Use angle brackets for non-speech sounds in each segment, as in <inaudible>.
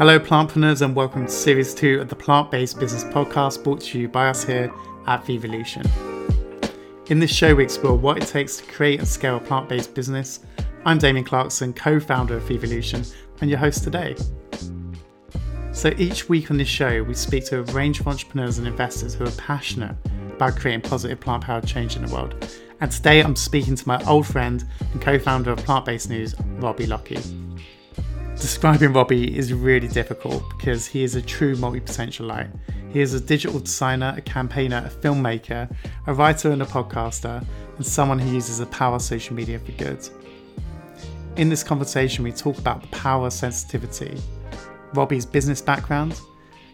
Hello, plantpreneurs, and welcome to Series 2 of the Plant Based Business Podcast brought to you by us here at Vevolution. In this show, we explore what it takes to create and scale a plant based business. I'm Damien Clarkson, co founder of Vevolution, and your host today. So, each week on this show, we speak to a range of entrepreneurs and investors who are passionate about creating positive plant powered change in the world. And today, I'm speaking to my old friend and co founder of Plant Based News, Robbie Lockie. Describing Robbie is really difficult because he is a true multi potentialite. He is a digital designer, a campaigner, a filmmaker, a writer and a podcaster, and someone who uses the power of social media for good. In this conversation, we talk about the power of sensitivity, Robbie's business background,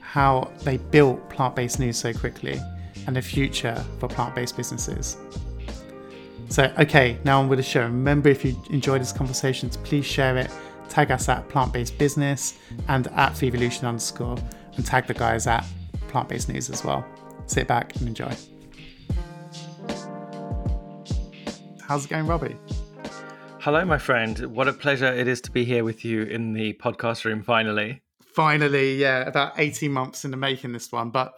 how they built plant based news so quickly, and the future for plant based businesses. So, okay, now on with the show. Remember, if you enjoyed this conversation, please share it tag us at plant based business and at Vevolution underscore, and tag the guys at plant based news as well. Sit back and enjoy. How's it going, Robbie? Hello, my friend. What a pleasure it is to be here with you in the podcast room finally. Finally, yeah, about 18 months in the making this one, but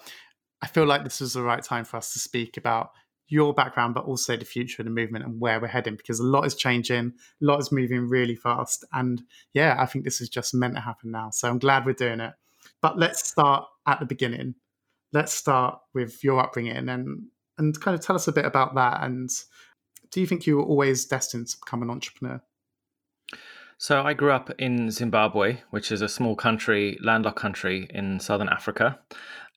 I feel like this was the right time for us to speak about your background, but also the future of the movement and where we're heading because a lot is changing, a lot is moving really fast. And yeah, I think this is just meant to happen now. So I'm glad we're doing it. But let's start at the beginning. Let's start with your upbringing and and kind of tell us a bit about that. And do you think you were always destined to become an entrepreneur? So I grew up in Zimbabwe, which is a small country, landlocked country in southern Africa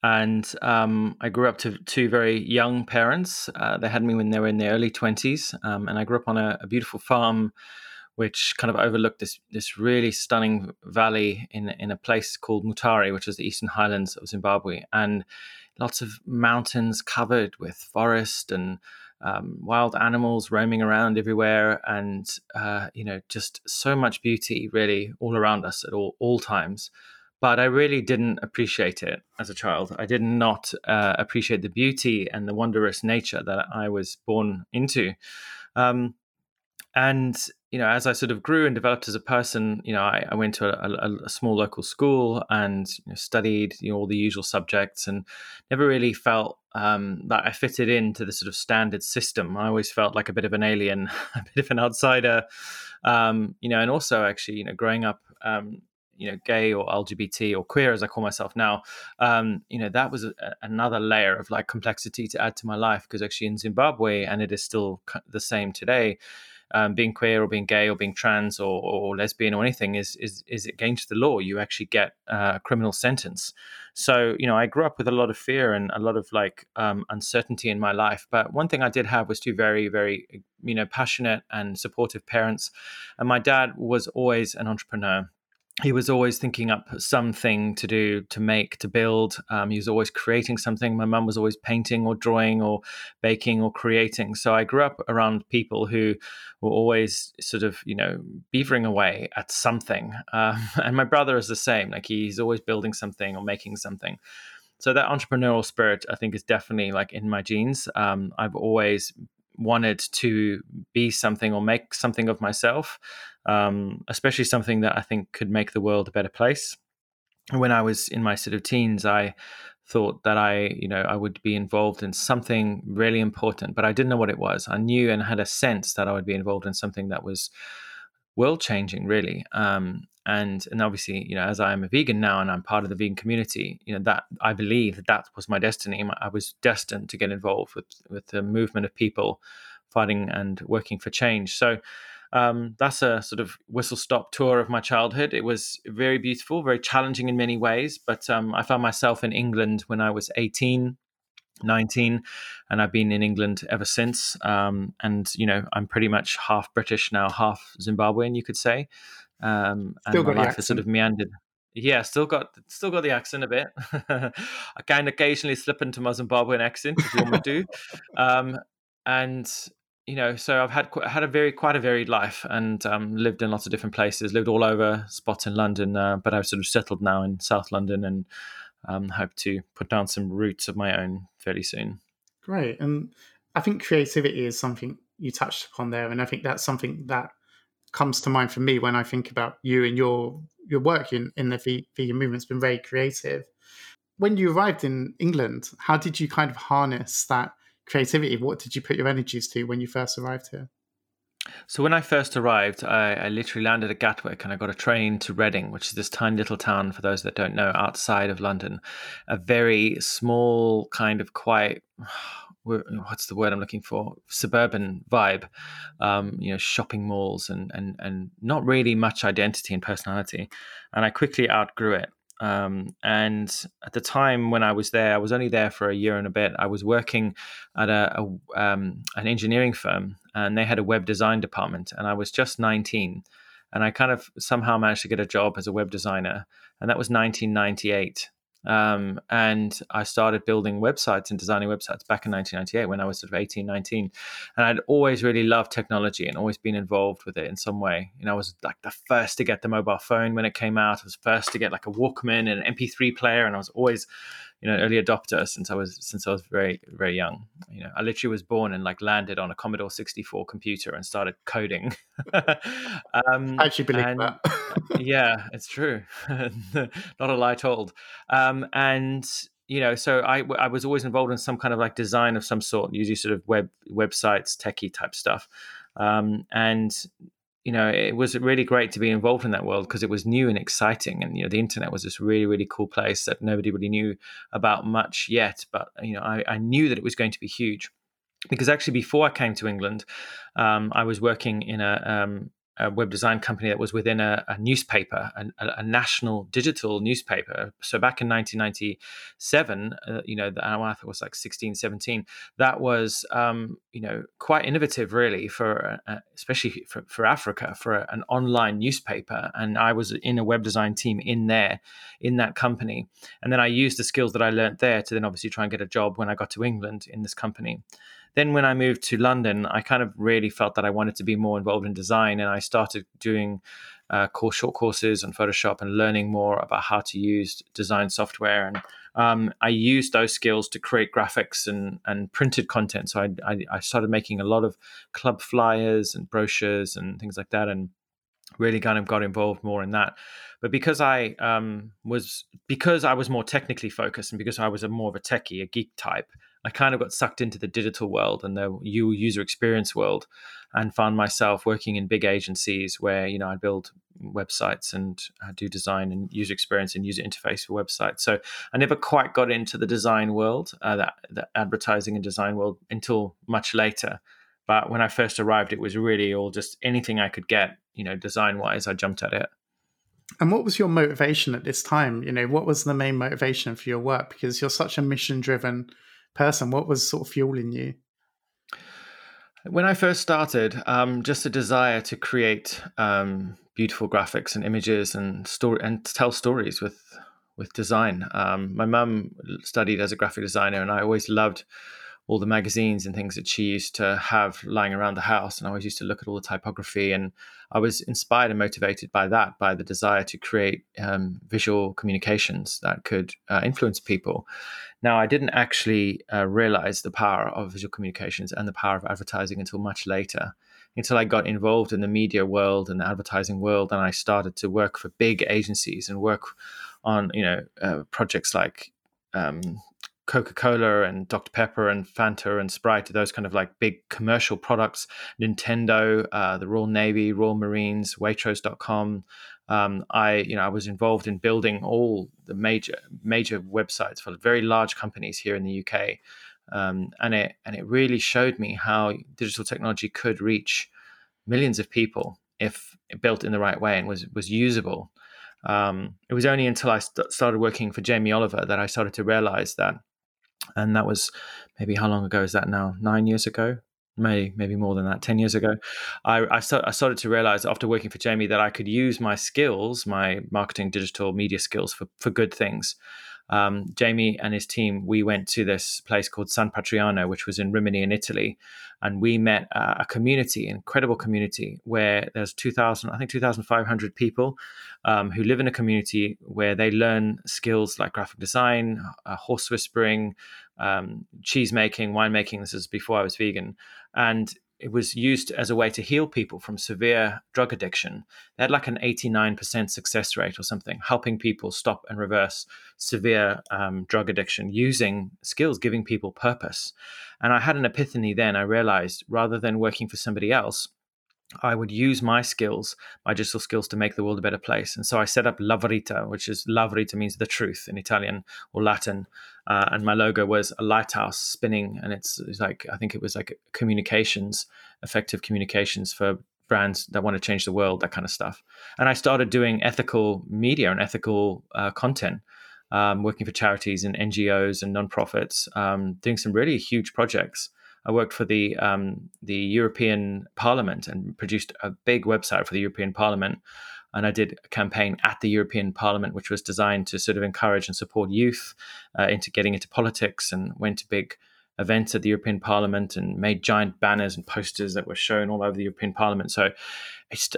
and um, I grew up to two very young parents. Uh, they had me when they were in their early twenties, um, and I grew up on a, a, beautiful farm, which kind of overlooked this this really stunning valley in in a place called Mutare, which is the eastern highlands of Zimbabwe, and lots of mountains covered with forest and um, wild animals roaming around everywhere, and uh, you know just so much beauty really all around us at all all times but I really didn't appreciate it as a child. I did not uh, appreciate the beauty and the wondrous nature that I was born into. Um, and you know, as I sort of grew and developed as a person, you know, I, I went to a, a, a, small local school and you know, studied you know, all the usual subjects, and never really felt um, that I fitted into the sort of standard system. I always felt like a bit of an alien, <laughs> a bit of an outsider, um, you know, and also actually, you know, growing up um, you know gay or lgbt or queer as i call myself now um, you know that was a, another layer of like complexity to add to my life because actually in zimbabwe and it is still the same today um, being queer or being gay or being trans or, or, lesbian or anything is is is against the law. You actually get a criminal sentence. So you know, I grew up with a lot of fear and a lot of like um, uncertainty in my life. But one thing I did have was two very very you know passionate and supportive parents, and my dad was always an entrepreneur he was always thinking up something to do, to make, to build. Um, he was always creating something. My mum was always painting or drawing or baking or creating. So I grew up around people who were always sort of, you know, beavering away at something. <laughs> Um, and my brother is the same. Like he's always building something or making something. So that entrepreneurial spirit, I think, is definitely like in my genes. Um, I've always wanted to be something or make something of myself, um, especially something that I think could make the world a better place. When I was in my sort of teens, I thought that I, you know, I would be involved in something really important, but I didn't know what it was. I knew and had a sense that I would be involved in something that was world changing, really. Um, and and obviously you know as i am a vegan now and i'm part of the vegan community you know that i believe that that was my destiny i was destined to get involved with with the movement of people fighting and working for change so um, that's a sort of whistle stop tour of my childhood. It was very beautiful, very challenging in many ways. But um, I found myself in England when I was 18, 19 and i've been in england ever since um, and you know i'm pretty much half british now half zimbabwean you could say um, and my life has sort of meandered. Yeah, still got still got the accent a bit. <laughs> I can occasionally slip into my Zimbabwean accent if you want me to. Um, and you know, so I've had had a very quite a varied life and um, lived in lots of different places. Lived all over, spots in London, uh, but I've sort of settled now in South London and um, hope to put down some roots of my own fairly soon. Great, and I think creativity is something you touched upon there, and I think that's something that comes to mind for me when I think about you and your your work in, in the vegan movement has been very creative. When you arrived in England, how did you kind of harness that creativity? What did you put your energies to when you first arrived here? So when I first arrived, I, I, literally landed at Gatwick and I got a train to Reading, which is this tiny little town, for those that don't know, outside of London. A very small, kind of quiet, <sighs> what's the word I'm looking for? Suburban vibe, um, you know, shopping malls and, and, and not really much identity and personality. And I quickly outgrew it. Um, and at the time when I was there, I was only there for a year and a bit. I was working at a, a um, an engineering firm, and they had a web design department, and I was just 19, and I kind of somehow managed to get a job as a web designer, and that was 1998. Um, and I started building websites and designing websites back in 1998 when I was sort of 18, 19. And I'd always really loved technology and always been involved with it in some way. You know, I was like the first to get the mobile phone when it came out. I was first to get like a Walkman and an MP3 player. And I was always you know early adopter since I was since I was very very young. You know, I literally was born and like landed on a Commodore 64 computer and started coding. <laughs> um, I actually believe and, that. <laughs> yeah, it's true. <laughs> Not a lie told. Um, and you know, so I I was always involved in some kind of like design of some sort, usually sort of web websites, techie type stuff. Um, and you know, it was really great to be involved in that world because it was new and exciting. And, you know, the internet was this really, really cool place that nobody really knew about much yet. But, you know, I, I knew that it was going to be huge because actually before I came to England, um, I was working in a, um, a web design company that was within a, a newspaper, a, a, national digital newspaper. So back in 1997, uh, you know, the, I think it was like 16, 17, that was, um, you know, quite innovative really for, uh, especially for, for Africa, for a, an online newspaper. And I was in a web design team in there, in that company. And then I used the skills that I learned there to then obviously try and get a job when I got to England in this company. Then when I moved to London, I kind of really felt that I wanted to be more involved in design, and I started doing uh, course short courses on Photoshop and learning more about how to use design software. And um, I used those skills to create graphics and, and printed content. So I, I, I started making a lot of club flyers and brochures and things like that, and really kind of got involved more in that. But because I um, was because I was more technically focused and because I was a more of a techie, a geek type, I kind of got sucked into the digital world and the user experience world and found myself working in big agencies where, you know, I build websites and I do design and user experience and user interface for websites. So I never quite got into the design world, uh, that, the advertising and design world until much later. But when I first arrived, it was really all just anything I could get, you know, design wise, I jumped at it. And what was your motivation at this time? You know, what was the main motivation for your work? Because you're such a mission driven person? What was sort of fueling you? When I first started, um, just a desire to create um, beautiful graphics and images and story and tell stories with with design. Um, my mum studied as a graphic designer, and I always loved all the magazines and things that she used to have lying around the house. And I always used to look at all the typography. And I was inspired and motivated by that, by the desire to create um, visual communications that could uh, influence people. Now, I didn't actually uh, realize the power of visual communications and the power of advertising until much later, until I got involved in the media world and the advertising world. And I started to work for big agencies and work on, you know, uh, projects like um, Coca Cola and Dr. Pepper and Fanta and Sprite, those kind of like big commercial products, Nintendo, uh, the Royal Navy, Royal Marines, Waitrose.com. Um, I, you know, I was involved in building all the major major websites for very large companies here in the UK, um, and it and it really showed me how digital technology could reach millions of people if built in the right way and was was usable. Um, it was only until I st- started working for Jamie Oliver that I started to realize that and that was maybe how long ago is that now? Nine years ago, maybe maybe more than that. Ten years ago, I I, start, I started to realize after working for Jamie that I could use my skills, my marketing, digital media skills, for for good things um, Jamie and his team, we went to this place called San Patrignano, which was in Rimini in Italy, and we met uh, a community, incredible community, where there's 2,000, I think 2,500 people um, who live in a community where they learn skills like graphic design, uh, horse whispering, um, cheese making, wine making. This is before I was vegan, and it was used as a way to heal people from severe drug addiction. They had like an 89% success rate or something, helping people stop and reverse severe um, drug addiction using skills, giving people purpose. And I had an epiphany then. I realized rather than working for somebody else, I would use my skills, my digital skills, to make the world a better place. And so I set up La Verita, which is La Verita means the truth in Italian or Latin. Uh, and my logo was a lighthouse spinning, and it's, it's like I think it was like communications, effective communications for brands that want to change the world, that kind of stuff. And I started doing ethical media and ethical uh, content. Um, working for charities and NGOs and nonprofits, um, doing some really huge projects. I worked for the um, the European Parliament and produced a big website for the European Parliament. And I did a campaign at the European Parliament, which was designed to sort of encourage and support youth uh, into getting into politics, and went to big events at the European Parliament and made giant banners and posters that were shown all over the European Parliament. So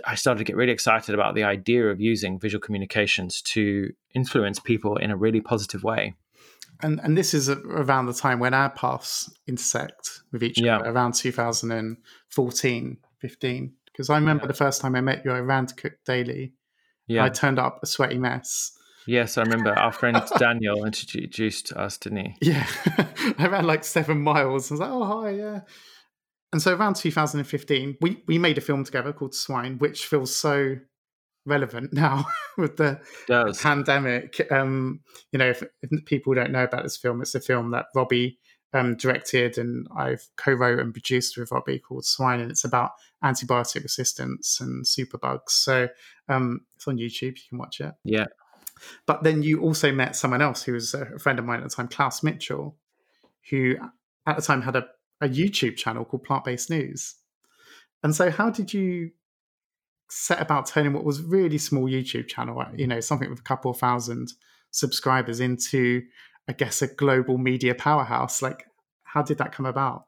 I started to get really excited about the idea of using visual communications to influence people in a really positive way and and this is around the time when our paths intersect with each yeah. other around 2014 15 because i remember yeah. the first time i met you i ran to cook daily yeah i turned up a sweaty mess. Yes i remember our friend <laughs> daniel introduced us didn't he? Yeah. <laughs> I ran like seven miles. I was like oh hi yeah. And so around 2015 we we made a film together called swine which feels so relevant now <laughs> with the, the pandemic. Um, you know, if, if, people don't know about this film, it's a film that Robbie um, directed and I've co-wrote and produced with Robbie called Swine, and it's about antibiotic resistance and superbugs. So um, it's on YouTube. You can watch it. Yeah. But then you also met someone else who was a friend of mine at the time, Klaus Mitchell, who at the time had a, a YouTube channel called Plant Based News. And so, how did you set about turning what was really small YouTube channel, you know, something with a couple of thousand subscribers into, I guess, a global media powerhouse. Like, how did that come about?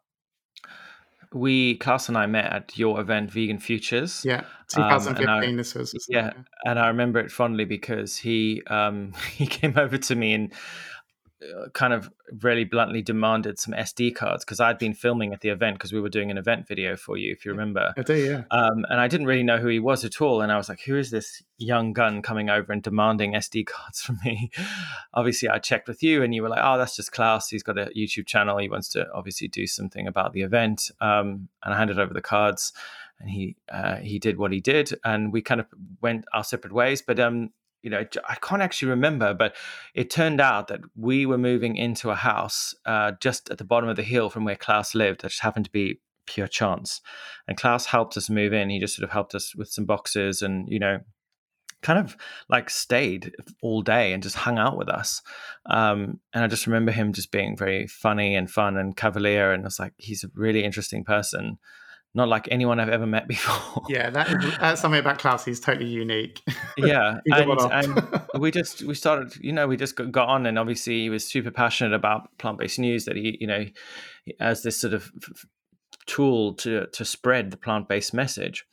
We, Carson and I met at your event, Vegan Futures. Yeah, 2015. Um, I, this was. Yeah, and I remember it fondly because he um, <laughs> he came over to me and uh, kind of really bluntly demanded some SD cards because I'd been filming at the event because we were doing an event video for you, if you remember. I do, yeah. Um, and I didn't really know who he was at all. And I was like, who is this young gun coming over and demanding SD <laughs> cards from me? obviously, I checked with you and you were like, oh, that's just Klaus. He's got a YouTube channel. He wants to obviously do something about the event. Um, and I handed over the cards and he uh, he did what he did. And we kind of went our separate ways. But um, you know, I can't actually remember, but it turned out that we were moving into a house uh, just at the bottom of the hill from where Klaus lived. That just happened to be pure chance. And Klaus helped us move in. He just sort of helped us with some boxes and, you know, kind of like stayed all day and just hung out with us. Um, and I just remember him just being very funny and fun and cavalier. And I was like, he's a really interesting person not like anyone I've ever met <laughs> before. Yeah, that is, that's something about Klaus. He's totally unique. <laughs> yeah, and, and, <laughs> we just we started, you know, we just got on, and obviously he was super passionate about plant based news. That he, you know, as this sort of tool to to spread the plant based message.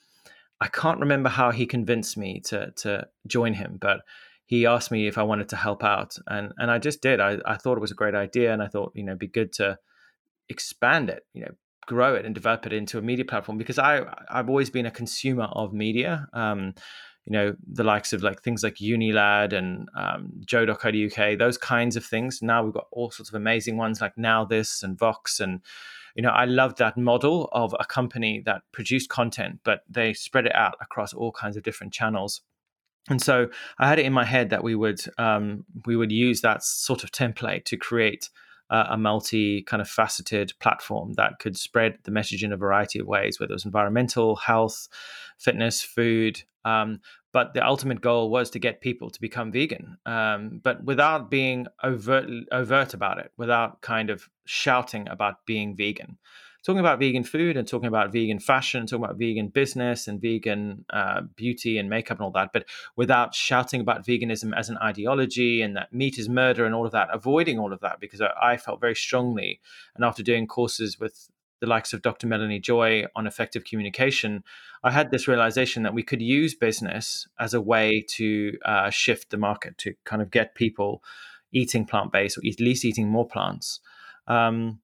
I can't remember how he convinced me to to join him, but he asked me if I wanted to help out, and and I just did. I I thought it was a great idea, and I thought you know it'd be good to expand it. You know, grow it and develop it into a media platform because I I've always been a consumer of media. Um, you know the likes of like things like Unilad and um, Joe.co.uk, those kinds of things. Now we've got all sorts of amazing ones like Now This and Vox, and you know I loved that model of a company that produced content, but they spread it out across all kinds of different channels. And so I had it in my head that we would um, we would use that sort of template to create uh, a multi kind of faceted platform that could spread the message in a variety of ways, whether it was environmental, health, fitness, food. Um, but the ultimate goal was to get people to become vegan, um, but without being overt, overt about it, without kind of shouting about being vegan talking about vegan food and talking about vegan fashion, talking about vegan business and vegan uh, beauty and makeup and all that, but without shouting about veganism as an ideology and that meat is murder and all of that, avoiding all of that because I, I felt very strongly. And after doing courses with the likes of Dr. Melanie Joy on effective communication, I had this realization that we could use business as a way to uh, shift the market to kind of get people eating plant based or at least eating more plants. Um,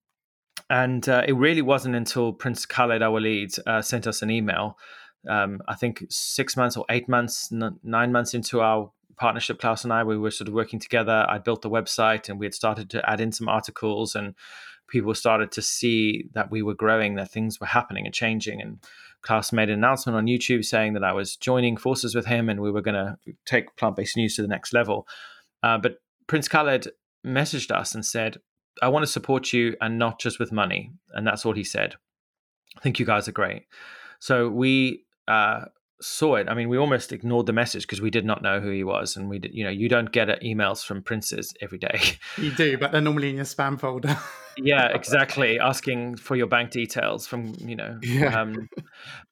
and uh, it really wasn't until Prince Khaled Al uh, sent us an email. Um, I think six months or eight months, n- nine months into our partnership, Klaus and I, we were sort of working together. I built the website and we had started to add in some articles, and people started to see that we were growing, that things were happening and changing. And Klaus made an announcement on YouTube saying that I was joining forces with him and we were going to take plant based news to the next level. Uh, but Prince Khaled messaged us and said, I want to support you and not just with money. And that's all he said. I think you guys are great. So we uh, saw it. I mean, we almost ignored the message because we did not know who he was, and we did. You know, you don't get emails from princes every day. You do, but they're normally in your spam folder. yeah, <laughs> exactly. Asking for your bank details from you know. Yeah. Um,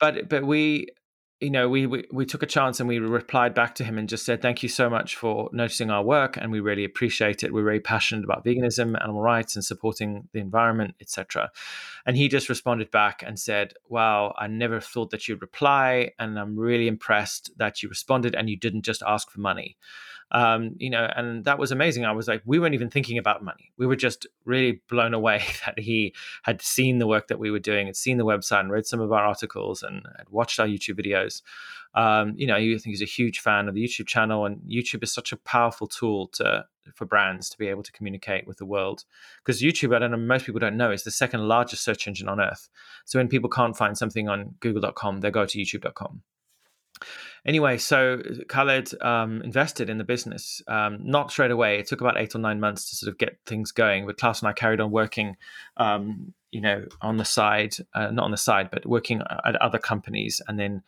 but but we you know, we, we, we took a chance and we replied back to him and just said, "Thank you so much for noticing our work, and we really appreciate it. We're very passionate about veganism, animal rights, and supporting the environment, etc." And he just responded back and said, "Wow, I never thought that you'd reply, and I'm really impressed that you responded and you didn't just ask for money." Um, you know, and that was amazing. I was like, we weren't even thinking about money. We were just really blown away <laughs> that he had seen the work that we were doing, had seen the website, and read some of our articles, and had watched our YouTube videos. Um, you know, I think he's a huge fan of the YouTube channel, and YouTube is such a powerful tool to for brands to be able to communicate with the world. Because YouTube, I don't know, most people don't know, is the second largest search engine on earth. So when people can't find something on Google.com, they go to YouTube.com anyway, so Khaled um, invested in the business, um, not straight away. It took about eight or nine months to sort of get things going. But Klaus and I carried on working, um, you know, on the side, uh, not on the side, but working at other companies, and then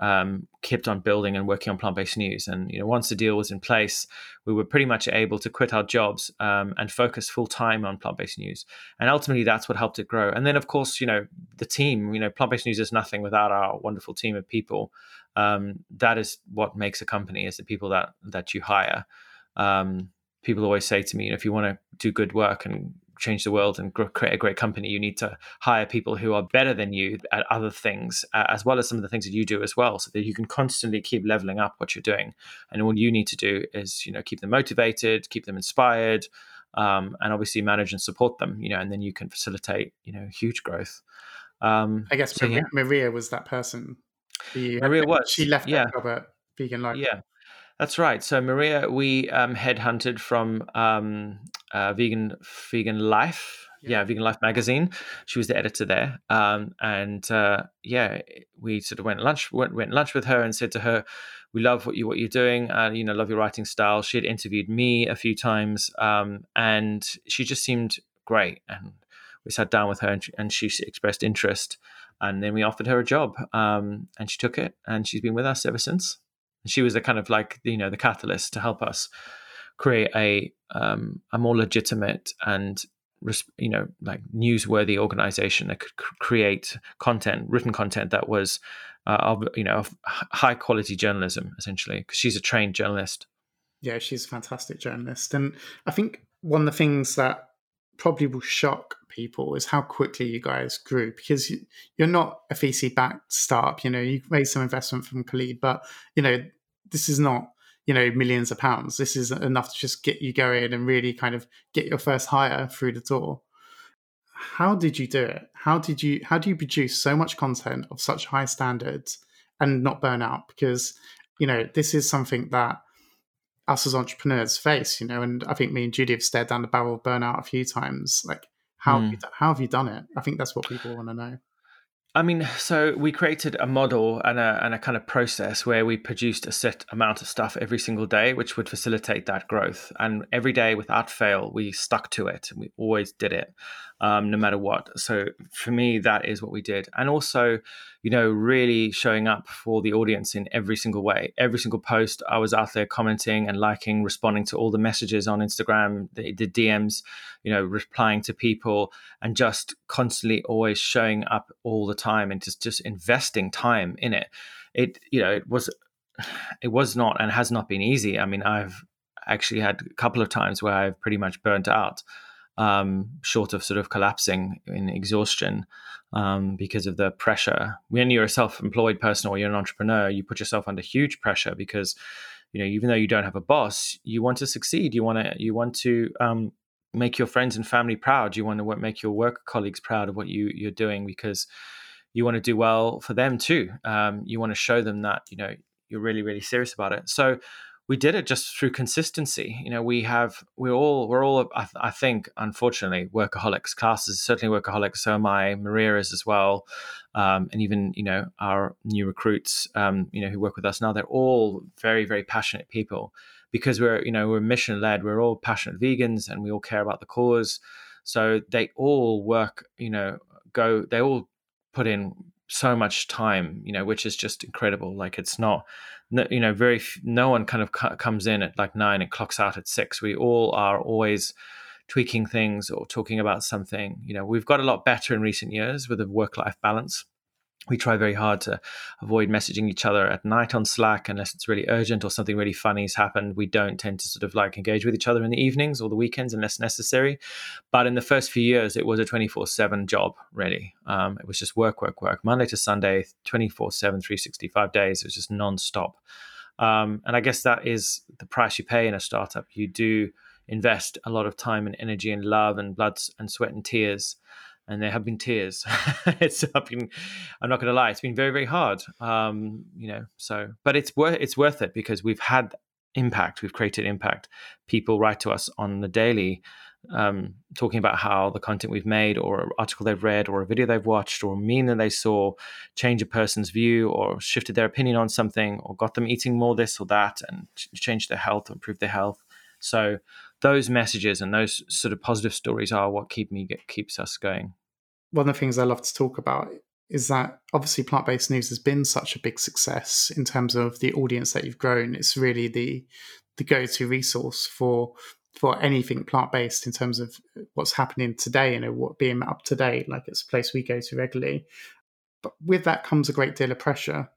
um, kept on building and working on plant-based news. And you know, once the deal was in place, we were pretty much able to quit our jobs um, and focus full time on plant-based news. And ultimately, that's what helped it grow. And then, of course, you know, the team. You know, plant-based news is nothing without our wonderful team of people. Um, that is what makes a company is the people that that you hire. Um, people always say to me, you know, if you want to do good work and change the world and create a great company, you need to hire people who are better than you at other things, uh, as well as some of the things that you do as well, so that you can constantly keep leveling up what you're doing. And all you need to do is, you know, keep them motivated, keep them inspired, um, and obviously manage and support them. You know, and then you can facilitate, you know, huge growth. Um, I guess so, Maria, yeah. Maria, was that person. Maria was. She left yeah. job at Vegan Life. Yeah. That's right. So Maria, we um, headhunted from um, uh, Vegan Vegan Life. Yeah. yeah. Vegan Life magazine. She was the editor there, um, and uh, yeah, we sort of went lunch went, went lunch with her and said to her, "We love what you what you're doing, and you know, love your writing style." She had interviewed me a few times, um, and she just seemed great. And we sat down with her, and she, and she expressed interest, and then we offered her a job, um, and she took it, and she's been with us ever since she was a kind of like you know the catalyst to help us create a um, a more legitimate and you know like newsworthy organization that could create content written content that was uh, of you know of high quality journalism essentially because she's a trained journalist. Yeah she's a fantastic journalist. And i think one of the things that probably will shock people is how quickly you guys grew because you're not a VC backed startup. You know, you made some investment from Khaled, but you know, this is not you know millions of pounds. This is enough to just get you going and really kind of get your first hire through the door. How did you do it? How did you how do you produce so much content of such high standards and not burn out? Because you know this is something that us as entrepreneurs face, you know, and I think me and Judy have stared down the barrel of burnout a few times. Like, how mm. have you, how have you done it? I think that's what people want to know. I mean, so we created a model and a, and a kind of process where we produced a set amount of stuff every single day, which would facilitate that growth. And every day, without fail, we stuck to it. And we always did it um, no matter what. So for me, that is what we did. And also, you know, really showing up for the audience in every single way. Every single post, I was out there commenting and liking, responding to all the messages on Instagram, the, the DMs, you know, replying to people, and just constantly always showing up all the time and just just investing time in it. It you know it was <sighs> it was not and has not been easy. I mean, I've actually had a couple of times where I've pretty much burnt out um, short of sort of collapsing in exhaustion um, because of the pressure. When you're a self-employed person or you're an entrepreneur, you put yourself under huge pressure because you know even though you don't have a boss, you want to succeed. You want to you want to um, make your friends and family proud. You want to make your work colleagues proud of what you you're doing because you want to do well for them too. Um, you want to show them that you know you're really really serious about it. So we did it just through consistency. You know, we have we're all we're all I, I think unfortunately workaholics. Klaus is certainly workaholics. So am I. Maria is as well, um, and even you know our new recruits, um, you know, who work with us now. They're all very very passionate people because we're you know we're mission led. We're all passionate vegans, and we all care about the cause. So they all work. You know, go. They all put in so much time. You know, which is just incredible. Like it's not no, you know, very no one kind of comes in at like nine and clocks out at six. We all are always tweaking things or talking about something. You know, we've got a lot better in recent years with a work life balance we try very hard to avoid messaging each other at night on Slack unless it's really urgent or something really funny has happened. We don't tend to sort of like engage with each other in the evenings or the weekends unless necessary. But in the first few years, it was a 24 7 job, really. Um, it was just work, work, work, Monday to Sunday, 24 7, 365 days. It was just nonstop. Um, and I guess that is the price you pay in a startup. You do invest a lot of time and energy and love and blood and sweat and tears and there have been tears. <laughs> it's been, I'm not going to lie, it's been very, very hard. Um, you know, so, but it's worth, it's worth it because we've had impact. We've created impact. People write to us on the daily, um, talking about how the content we've made, or an article they've read, or a video they've watched, or a meme that they saw, change a person's view, or shifted their opinion on something, or got them eating more this or that, and changed their health, improved their health. So those messages and those sort of positive stories are what keep me keeps us going one of the things I love to talk about is that obviously plant based news has been such a big success in terms of the audience that you've grown. It's really the the go to resource for for anything plant based in terms of what's happening today and what being up to date. Like it's a place we go to regularly. But with that comes a great deal of pressure,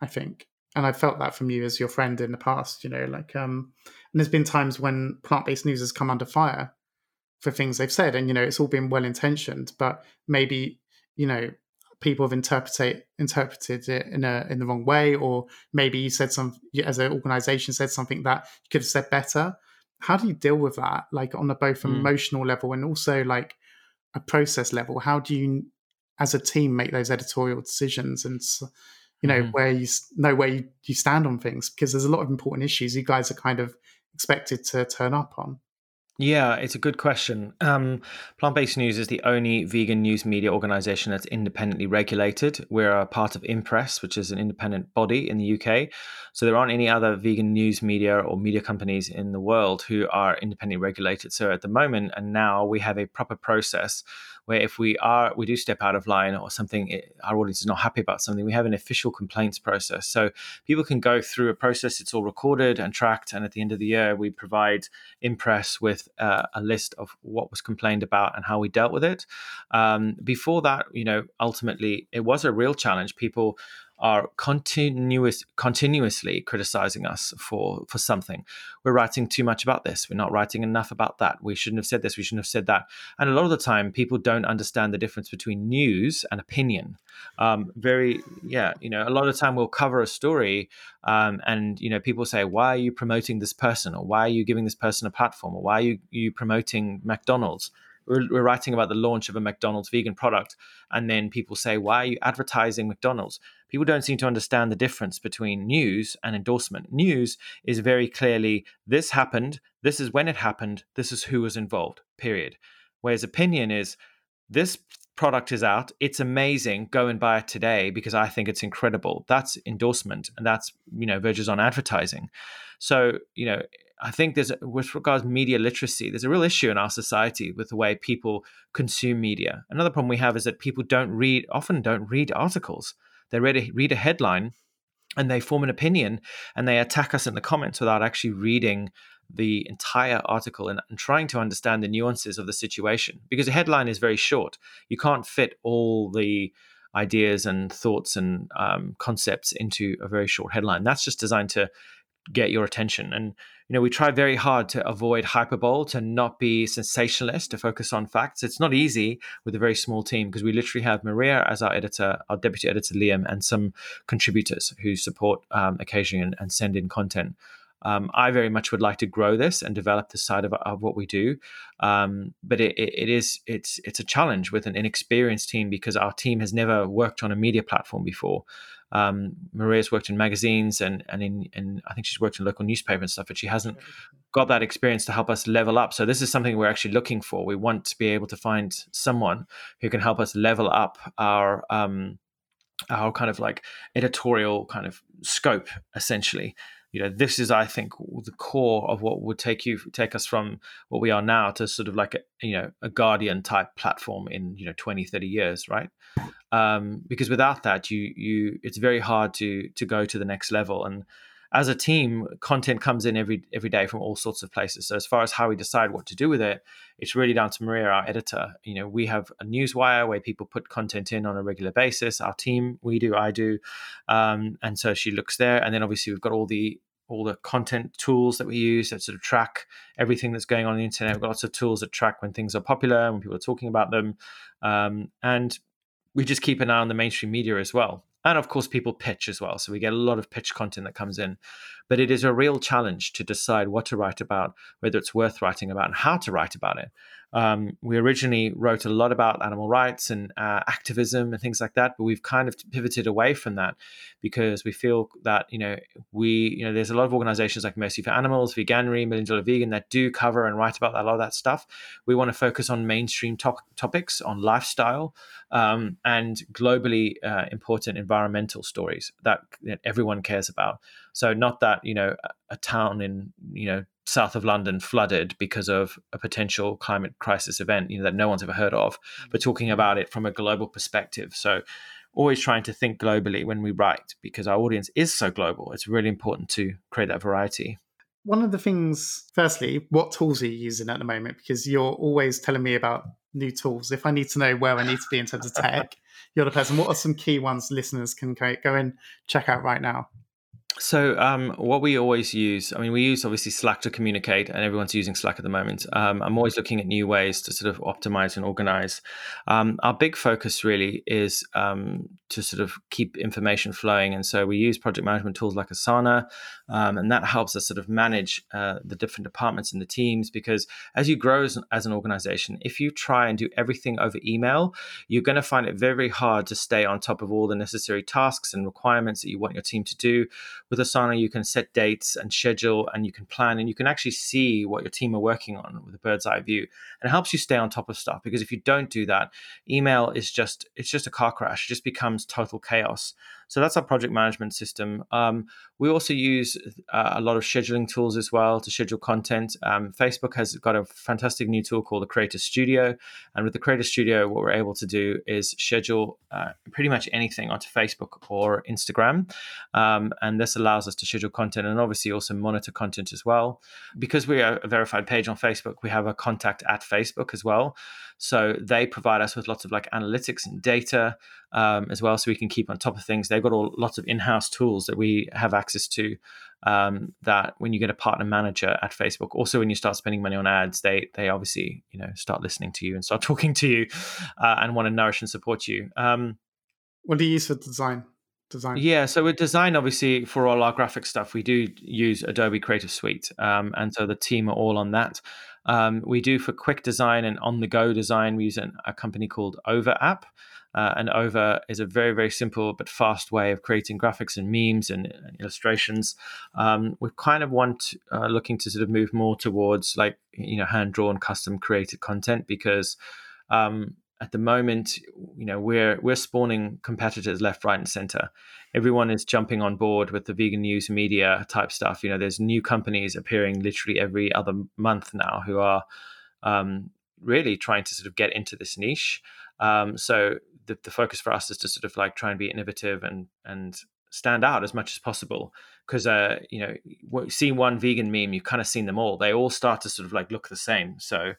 I think. And I've felt that from you as your friend in the past, you know, like um and there's been times when plant based news has come under fire for things they've said and you know it's all been well intentioned but maybe you know people have interpreted interpreted it in a in the wrong way or maybe you said some as an organization said something that you could have said better how do you deal with that like on a both mm. emotional level and also like a process level how do you as a team make those editorial decisions and you know mm. where you know where you, you stand on things because there's a lot of important issues you guys are kind of expected to turn up on yeah, it's a good question. Um, Plant Based News is the only vegan news media organization that's independently regulated. We're a part of Impress, which is an independent body in the UK. So there aren't any other vegan news media or media companies in the world who are independently regulated. So at the moment and now, we have a proper process where if we are we do step out of line or something eh, our audience is not happy about something we have an official complaints process. So people can go through a process it's all recorded and tracked and at the end of the year we provide impress with uh, a list of what was complained about and how we dealt with it. Um, before that you know ultimately it was a real challenge. People are continuous continuously criticizing us for for something. We're writing too much about this. We're not writing enough about that. We shouldn't have said this. We shouldn't have said that. And a lot of the time people don't understand the difference between news and opinion. Um, very yeah you know a lot of the time we'll cover a story um, and you know people say why are you promoting this person? or why are you giving this person a platform? or why are you, you promoting mcdonald's? We're, writing about the launch of a McDonald's vegan product, and then people say, "Why are you advertising McDonald's?" People don't seem to understand the difference between news and endorsement. News is very clearly this happened, this is when it happened, this is who was involved. Period. Whereas opinion is this product is out, it's amazing. Go and buy it today because I think it's incredible. That's endorsement, and that's you know verges on advertising. So you know I think there's, with regards media literacy, there's a real issue in our society with the way people consume media. Another problem we have is that people don't read, often don't read articles. They read a, read a headline and they form an opinion and they attack us in the comments without actually reading the entire article and, and, trying to understand the nuances of the situation. Because a headline is very short. You can't fit all the ideas and thoughts and um, concepts into a very short headline. That's just designed to get your attention. And you know, we try very hard to avoid hyperbole, to not be sensationalist, to focus on facts. It's not easy with a very small team because we literally have Maria as our editor, our deputy editor Liam, and some contributors who support um, occasionally and, and, send in content. Um, I very much would like to grow this and develop this side of, of what we do, um, but it, it, it is it's it's a challenge with an inexperienced team because our team has never worked on a media platform before. Um, Maria's worked in magazines and and in and I think she's worked in local newspaper and stuff, but she hasn't got that experience to help us level up. So this is something we're actually looking for. We want to be able to find someone who can help us level up our um, our kind of like editorial kind of scope essentially you know this is i think the core of what would take you take us from what we are now to sort of like a you know a guardian type platform in you know 20 30 years right? Um, because without that you you it's very hard to to go to the next level. And as a team, content comes in every every day from all sorts of places. So as far as how we decide what to do with it, it's really down to Maria, our editor. You know, we have a newswire where people put content in on a regular basis. Our team, we do, I do, um, and so she looks there. And then obviously we've got all the all the content tools that we use that sort of track everything that's going on, on the internet. We've got lots of tools that track when things are popular, when people are talking about them, um, and we just keep an eye on the mainstream media as well and of course people pitch as well so we get a lot of pitch content that comes in. But it is a real challenge to decide what to write about whether it's worth writing about and how to write about it um, we originally wrote a lot about animal rights and uh, activism and things like that, but we've kind of pivoted away from that because we feel that you know we you know there's a lot of organizations like Mercy for Animals, Veganuary, Million Dollar Vegan that do cover and write about a lot of that stuff. We want to focus on mainstream to- topics, on lifestyle, um, and globally uh, important environmental stories that, that everyone cares about. So not that you know a town in you know south of London flooded because of a potential climate crisis event, you know, that no one's ever heard of, mm. but talking about it from a global perspective. So always trying to think globally when we write because our audience is so global. It's really important to create that variety. One of the things, firstly, what tools are you using at the moment? Because you're always telling me about new tools. If I need to know where I need to be in terms of tech, <laughs> you're the person. What are some key ones listeners can go and check out right now? So, um, what we always use, I mean, we use obviously Slack to communicate, and everyone's using Slack at the moment. Um, I'm always looking at new ways to sort of optimize and organize. Um, our big focus really is um, to sort of keep information flowing. And so we use project management tools like Asana, um, and that helps us sort of manage uh, the different departments and the teams. Because as you grow as an, as an organization, if you try and do everything over email, you're going to find it very, very hard to stay on top of all the necessary tasks and requirements that you want your team to do with Asana, you can set dates and schedule and you can plan and you can actually see what your team are working on with a bird's eye view. And it helps you stay on top of stuff because if you don't do that, email is just it's just a car crash. It just becomes total chaos. So that's our project management system. Um, we also use uh, a lot of scheduling tools as well to schedule content. Um, Facebook has got a fantastic new tool called the Creator Studio. And with the Creator Studio, what we're able to do is schedule uh, pretty much anything onto Facebook or Instagram. Um, and this allows us to schedule content and obviously also monitor content as well. Because we are a verified page on Facebook, we have a contact at Facebook as well. So they provide us with lots of like analytics and data um, as well, so we can keep on top of things. They've got all, lots of in-house tools that we have access to. Um, that when you get a partner manager at Facebook, also when you start spending money on ads, they they obviously you know start listening to you and start <laughs> talking to you uh, and want to nourish and support you. Um, what do you use for design? Design. Yeah, so with design, obviously, for all our graphic stuff, we do use Adobe Creative Suite, um, and so the team are all on that. Um, we do for quick design and on the go design, we use an, a company called Over App. Uh, and Over is a very, very simple but fast way of creating graphics and memes and, and illustrations. Um, we kind of want uh, looking to sort of move more towards like you know hand drawn, custom created content because um, at the moment, you know, we're we're spawning competitors left, right, and center. Everyone is jumping on board with the vegan news media type stuff. You know, there's new companies appearing literally every other month now who are um, really trying to sort of get into this niche. Um, so the, the focus for us is to sort of like try and be innovative and and stand out as much as possible because uh, you know see one vegan meme you've kind of seen them all they all start to sort of like look the same so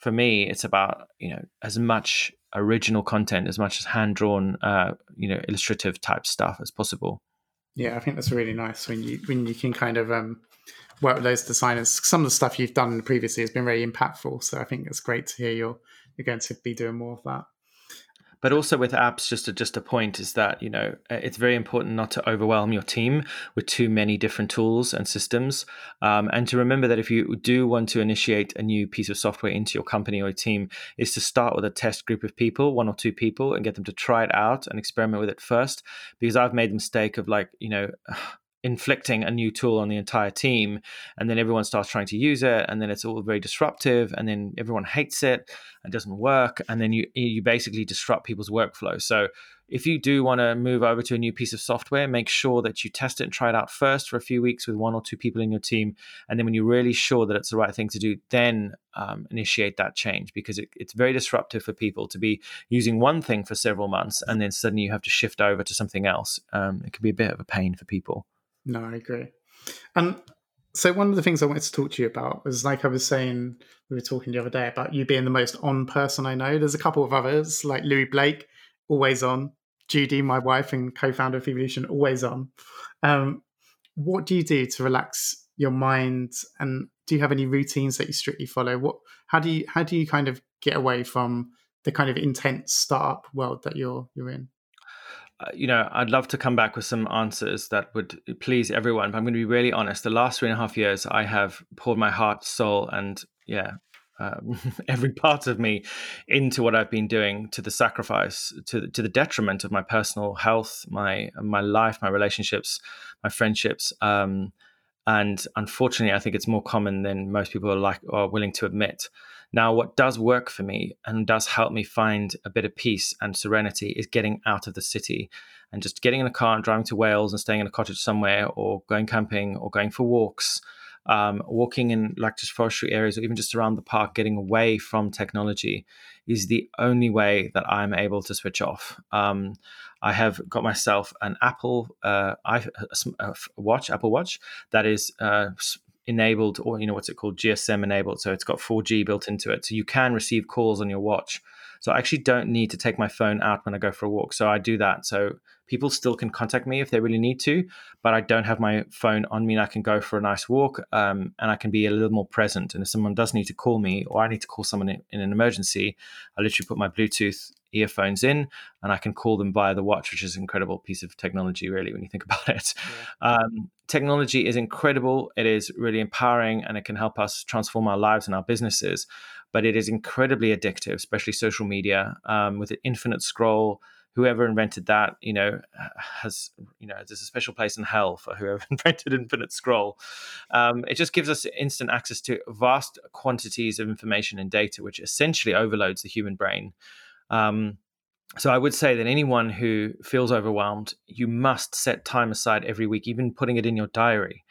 for me, it's about you know as much original content, as much as hand drawn, uh, you know, illustrative type stuff as possible. Yeah, I think that's really nice when you when you can kind of um, work with those designers. Some of the stuff you've done previously has been very impactful, so I think it's great to hear you're you're going to be doing more of that. But also with apps just a, just a point is that you know uh, it's very important not to overwhelm your team with too many different tools and systems. Um, and to remember that if you do want to initiate a new piece of software into your company or team is to start with a test group of people one or two people and get them to try it out and experiment with it first. Because i've made the mistake of like you know inflicting a new tool on the entire team and then everyone starts trying to use it and then it's all very disruptive and then everyone hates it and doesn't work and then you you basically disrupt people's workflow. So if you do want to move over to a new piece of software make sure that you test it and try it out first for a few weeks with one or two people in your team and then when you're really sure that it's the right thing to do then um, initiate that change because it, it's very disruptive for people to be using one thing for several months and then suddenly you have to shift over to something else. Um, it can be a bit of a pain for people no, I agree. And so one of the things I wanted to talk to you about was like I was saying, we were talking the other day about you being the most on person I know. There's a couple of others like Louis Blake, always on. Judy, my wife and co-founder of Vevolution, always on. Um, what do you do to relax your mind, and do you have any routines that you strictly follow? What, how do you, how do you kind of get away from the kind of intense startup world that you're you're in? Uh, you know, I'd love to come back with some answers that would please everyone. But I'm going to be really honest. The last three and a half years, I have poured my heart, soul, and yeah, um, <laughs> every part of me into what I've been doing to the sacrifice, to to the detriment of my personal health, my my life, my relationships, my friendships. Um, and unfortunately, I think it's more common than most people are like are willing to admit. Now, what does work for me and does help me find a bit of peace and serenity is getting out of the city and just getting in a car and driving to Wales and staying in a cottage somewhere or going camping or going for walks. Um, walking in like just forestry areas or even just around the park, getting away from technology is the only way that I'm able to switch off. Um, I have got myself an Apple uh, watch, Apple Watch that is uh, enabled or you know what's it called? Gsm enabled so it's got 4g built into it. So you can receive calls on your watch. So i actually don't need to take my phone out when i go for a walk so i do that. So people still can contact me if they really need to but i don't have my phone on me and i can go for a nice walk um, and i can be a little more present. And if someone does need to call me or i need to call someone in, in an emergency i literally put my bluetooth earphones in and I can call them via the watch, which is an incredible piece of technology, really, when you think <laughs> about it. Yeah. Um, technology is incredible. It is really empowering and it can help us transform our lives and our businesses. But it is incredibly addictive, especially social media, um, with an infinite scroll. Whoever invented that, you know, has, you know, there's a special place in hell for whoever <laughs> invented infinite scroll. Um, it just gives us instant access to vast quantities of information and data, which essentially overloads the human brain. Um, so I would say that anyone who feels overwhelmed, you must set time aside every week, even putting it in your diary,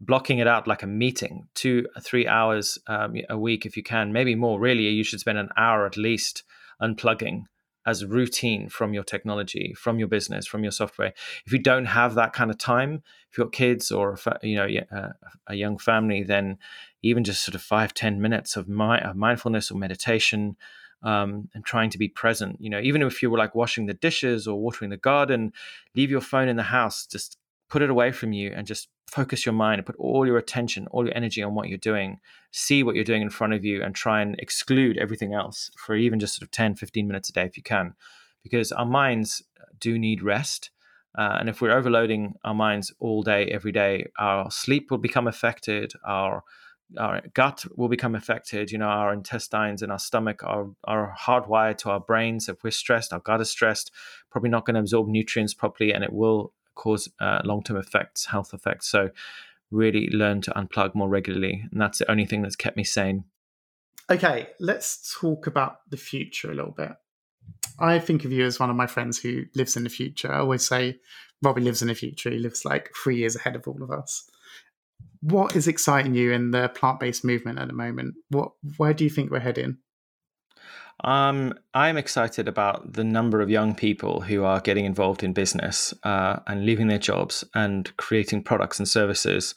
blocking it out like a meeting, two, three hours um, a week if you can, maybe more. Really, you should spend an hour at least unplugging as routine from your technology, from your business, from your software. If you don't have that kind of time, if you've got kids or you know uh, a young family, then even just sort of five ten minutes of, my, of mindfulness or meditation um, and trying to be present. You know, even if you were like washing the dishes or watering the garden, leave your phone in the house, just put it away from you and just focus your mind and put all your attention, all your energy on what you're doing. See what you're doing in front of you and try and exclude everything else for even just sort of 10, 15 minutes a day if you can. Because our minds do need rest. Uh, and if we're overloading our minds all day, every day, our sleep will become affected, our our gut will become affected. You know, our intestines and our stomach are, are hardwired to our brains. If we're stressed, our gut is stressed, probably not going to absorb nutrients properly, and it will cause uh, long term effects, health effects. So, really learn to unplug more regularly. And that's the only thing that's kept me sane. Okay, let's talk about the future a little bit. I think of you as one of my friends who lives in the future. I always say Robbie lives in the future. He lives like three years ahead of all of us what is exciting you in the plant-based movement at the moment? What where do you think we're heading? Um, I'm excited about the number of young people who are getting involved in business uh, and leaving their jobs and creating products and services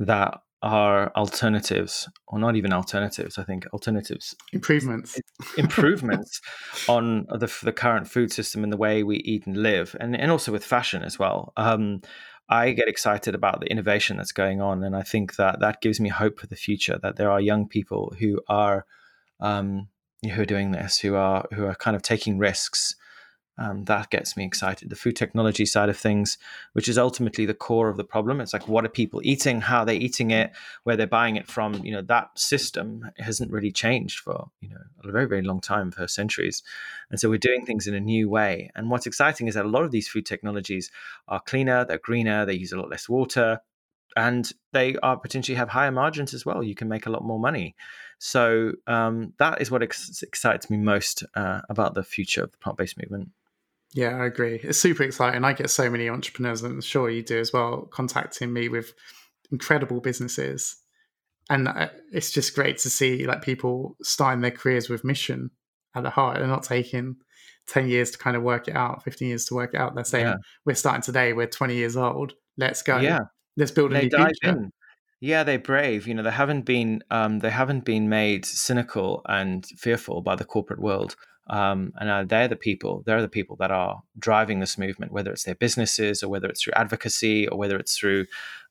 that are alternatives, or not even alternatives. I think alternatives, improvements, <laughs> improvements on the the current food system and the way we eat and live, and and also with fashion as well. Um, I get excited about the innovation that's going on, and I think that that gives me hope for the future. That there are young people who are um, who are doing this, who are who are kind of taking risks Um, that gets me excited. The food technology side of things, which is ultimately the core of the problem. It's like what are people eating, how they're eating it, where they're buying it from. You know, that system hasn't really changed for you know a very very long time, for centuries, and so we're doing things in a new way. And what's exciting is that a lot of these food technologies are cleaner, they're greener, they use a lot less water, and they are potentially have higher margins as well. You can make a lot more money. So um, that is what ex- excites me most uh, about the future of the plant based movement. Yeah, I agree. It's super exciting. I get so many entrepreneurs, and I'm sure you do as well, contacting me with incredible businesses, and uh, it's just great to see like people starting their careers with mission at the heart. They're not taking ten years to kind of work it out, fifteen years to work it out. They're saying yeah. we're starting today. We're twenty years old. Let's go. Yeah, let's build a they new future. In. Yeah, they're brave. You know, they haven't been um, they haven't been made cynical and fearful by the corporate world. Um, and uh, they're the people. They're the people that are driving this movement, whether it's their businesses or whether it's through advocacy or whether it's through,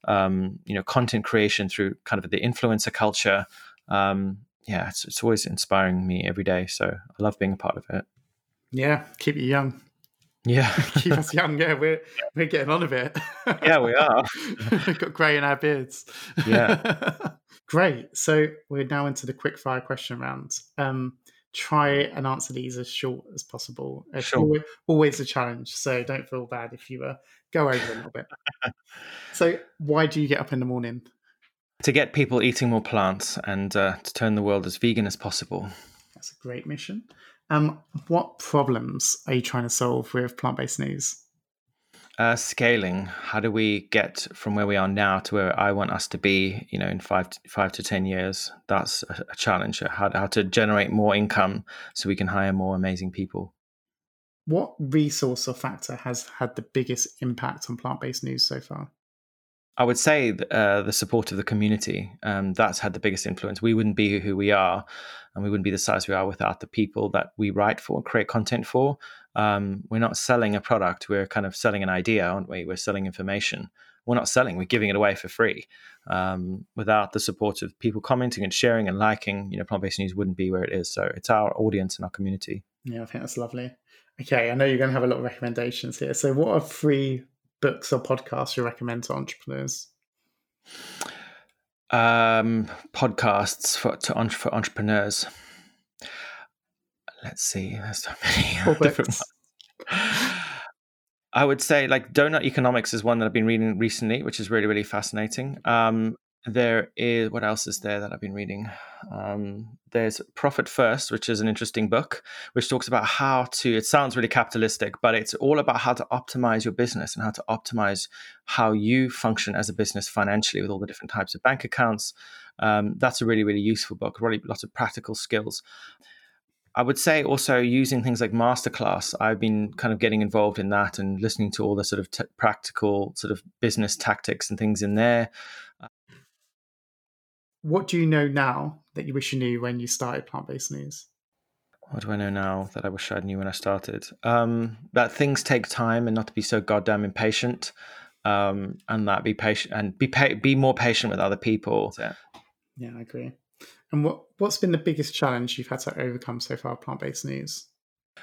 um, you know, content creation through kind of the influencer culture. Um, yeah, it's, it's always inspiring me every day. So I love being a part of it. Yeah, keep you young. Yeah, <laughs> keep us young. Yeah, we're we're getting on a bit. <laughs> yeah, we are. We've <laughs> got grey in our beards. Yeah. Great. So we're now into the quick fire question round. Um, try and answer these as short as possible. It's sure. always, always, a challenge, so don't feel bad if you uh, go over a little bit. <laughs> so, why do you get up in the morning? To get people eating more plants and uh, to turn the world as vegan as possible. That's a great mission. Um, what problems are you trying to solve with plant based news? Uh, scaling. How do we get from where we are now to where I want us to be? You know, in five to, five to ten years. That's a, a challenge. How, how to generate more income so we can hire more amazing people. What resource or factor has had the biggest impact on plant based news so far? I would say uh, the support of the community. Um, that's had the biggest influence. We wouldn't be who we are, and we wouldn't be the size we are without the people that we write for, create content for. Um, we're not selling a product; we're kind of selling an idea, aren't we? We're selling information. We're not selling; we're giving it away for free. Um, without the support of people commenting and sharing and liking, you know, plant-based news wouldn't be where it is. So it's our audience and our community. Yeah, I think that's lovely. Okay, I know you're going to have a lot of recommendations here. So, what are three books or podcasts you recommend to entrepreneurs? Um, podcasts for to for entrepreneurs. Let's see. There's so many <laughs> different. ones. I would say like Doughnut Economics is one that I've been reading recently, which is really really fascinating. Um, there is what else is there that I've been reading? Um, there's Profit First, which is an interesting book, which talks about how to. It sounds really capitalistic, but it's all about how to optimize your business and how to optimize how you function as a business financially with all the different types of bank accounts. Um, that's a really really useful book. Really, lots of practical skills. I would say also using things like masterclass. I've been kind of getting involved in that and listening to all the sort of t- practical sort of business tactics and things in there what do you know now that you wish you knew when you started plant based news? What do I know now that I wish I knew when I started? Um, that things take time and not to be so goddamn impatient, um, and that be patient and be pa- be more patient with other people. Yeah. yeah, I agree. And what what's been the biggest challenge you've had to overcome so far, plant based news?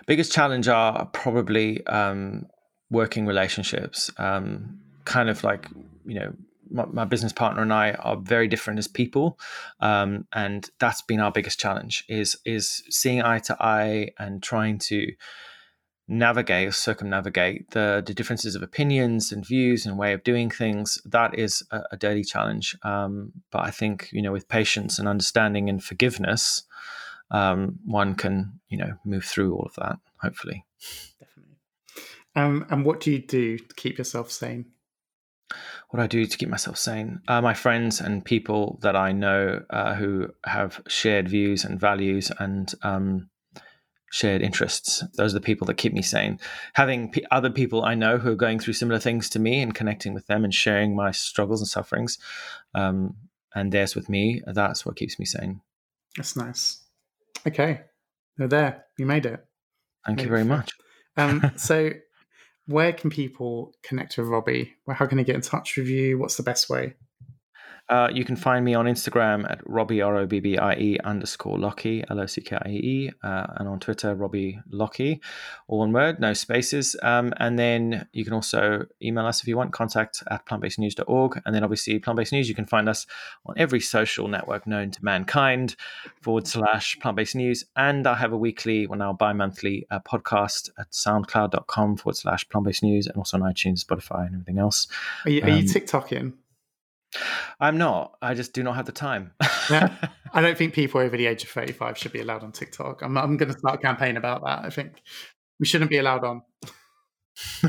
Biggest challenge are probably um, working relationships. Um, kind of like you know my, my, business partner and I are very different as people, um, and that's been our biggest challenge is is seeing eye to eye and trying to navigate or circumnavigate the, the differences of opinions and views and way of doing things. That is a, a challenge, um, but I think you know with patience and understanding and forgiveness, um, one can you know move through all of that. Hopefully, definitely. Um, and what do you do to keep yourself sane? What I do to keep myself sane. Uh, my friends and people that I know uh, who have shared views and values and um, shared interests. Those are the people that keep me sane. Having p- other people I know who are going through similar things to me and connecting with them and sharing my struggles and sufferings um, and theirs with me, that's what keeps me sane. That's nice. Okay. You're there. You made it. Thank you very much. Um, <laughs> so where can people connect with Robbie? How can they get in touch with you? What's the best way? Uh, you can find me on Instagram at Robbie R O B B I E underscore Lockie L O C K I E, uh, and on Twitter Robbie Lockie, all one word, no spaces. Um, and then you can also email us if you want. Contact at plantbasednews.org, and then obviously Plant Based News. You can find us on every social network known to mankind forward slash Plant Based News, and I have a weekly, well now bi-monthly uh, podcast at SoundCloud.com forward slash Plant Based News, and also on iTunes, Spotify, and everything else. Are you, are you um, TikToking? I'm not. I just do not have the time. yeah. <laughs> I don't think people over the age of 35 should be allowed on TikTok. I'm, I'm going to start a campaign about that. I think we shouldn't be allowed on.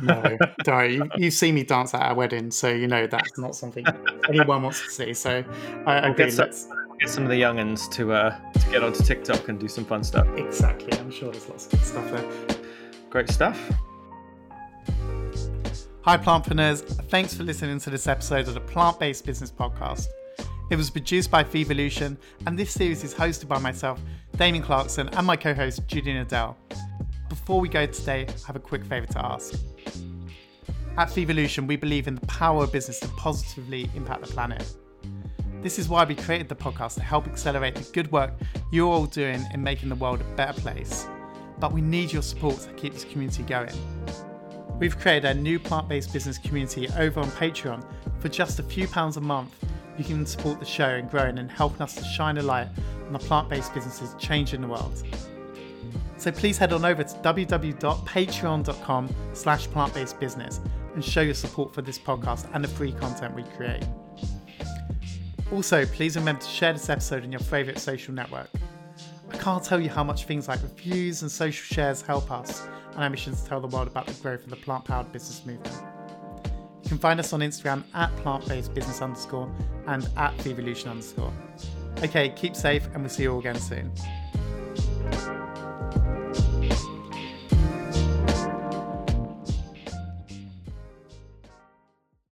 no, sorry. You, you see me dance at our wedding, so you know that's not something anyone wants to see. So I we'll agree. Get some, get some of the younguns to uh, to get onto TikTok and do some fun stuff. Exactly. I'm sure there's lots of good stuff there. Great stuff. Hi, Plantpreneurs. Thanks for listening to this episode of the Plant Based Business Podcast. It was produced by Vevolution, and this series is hosted by myself, Damien Clarkson, and my co host, Judy Nadel. Before we go today, I have a quick favour to ask. At Vevolution, we believe in the power of business to positively impact the planet. This is why we created the podcast to help accelerate the good work you're all doing in making the world a better place. But we need your support to keep this community going. We've created a new plant based business community over on Patreon. For just a few pounds a month, you can support the show in growing and helping us to shine a light on the plant based businesses changing the world. So please head on over to www.patreon.com slash plant-based-business and show your support for this podcast and the free content we create. Also, please remember to share this episode in your favourite social network. I can't tell you how much things like reviews and social shares help us our mission to tell the world about the growth of the plant powered business movement. You can find us on Instagram at plant based business underscore and at Vevolution underscore. Okay, keep safe and we'll see you all again soon.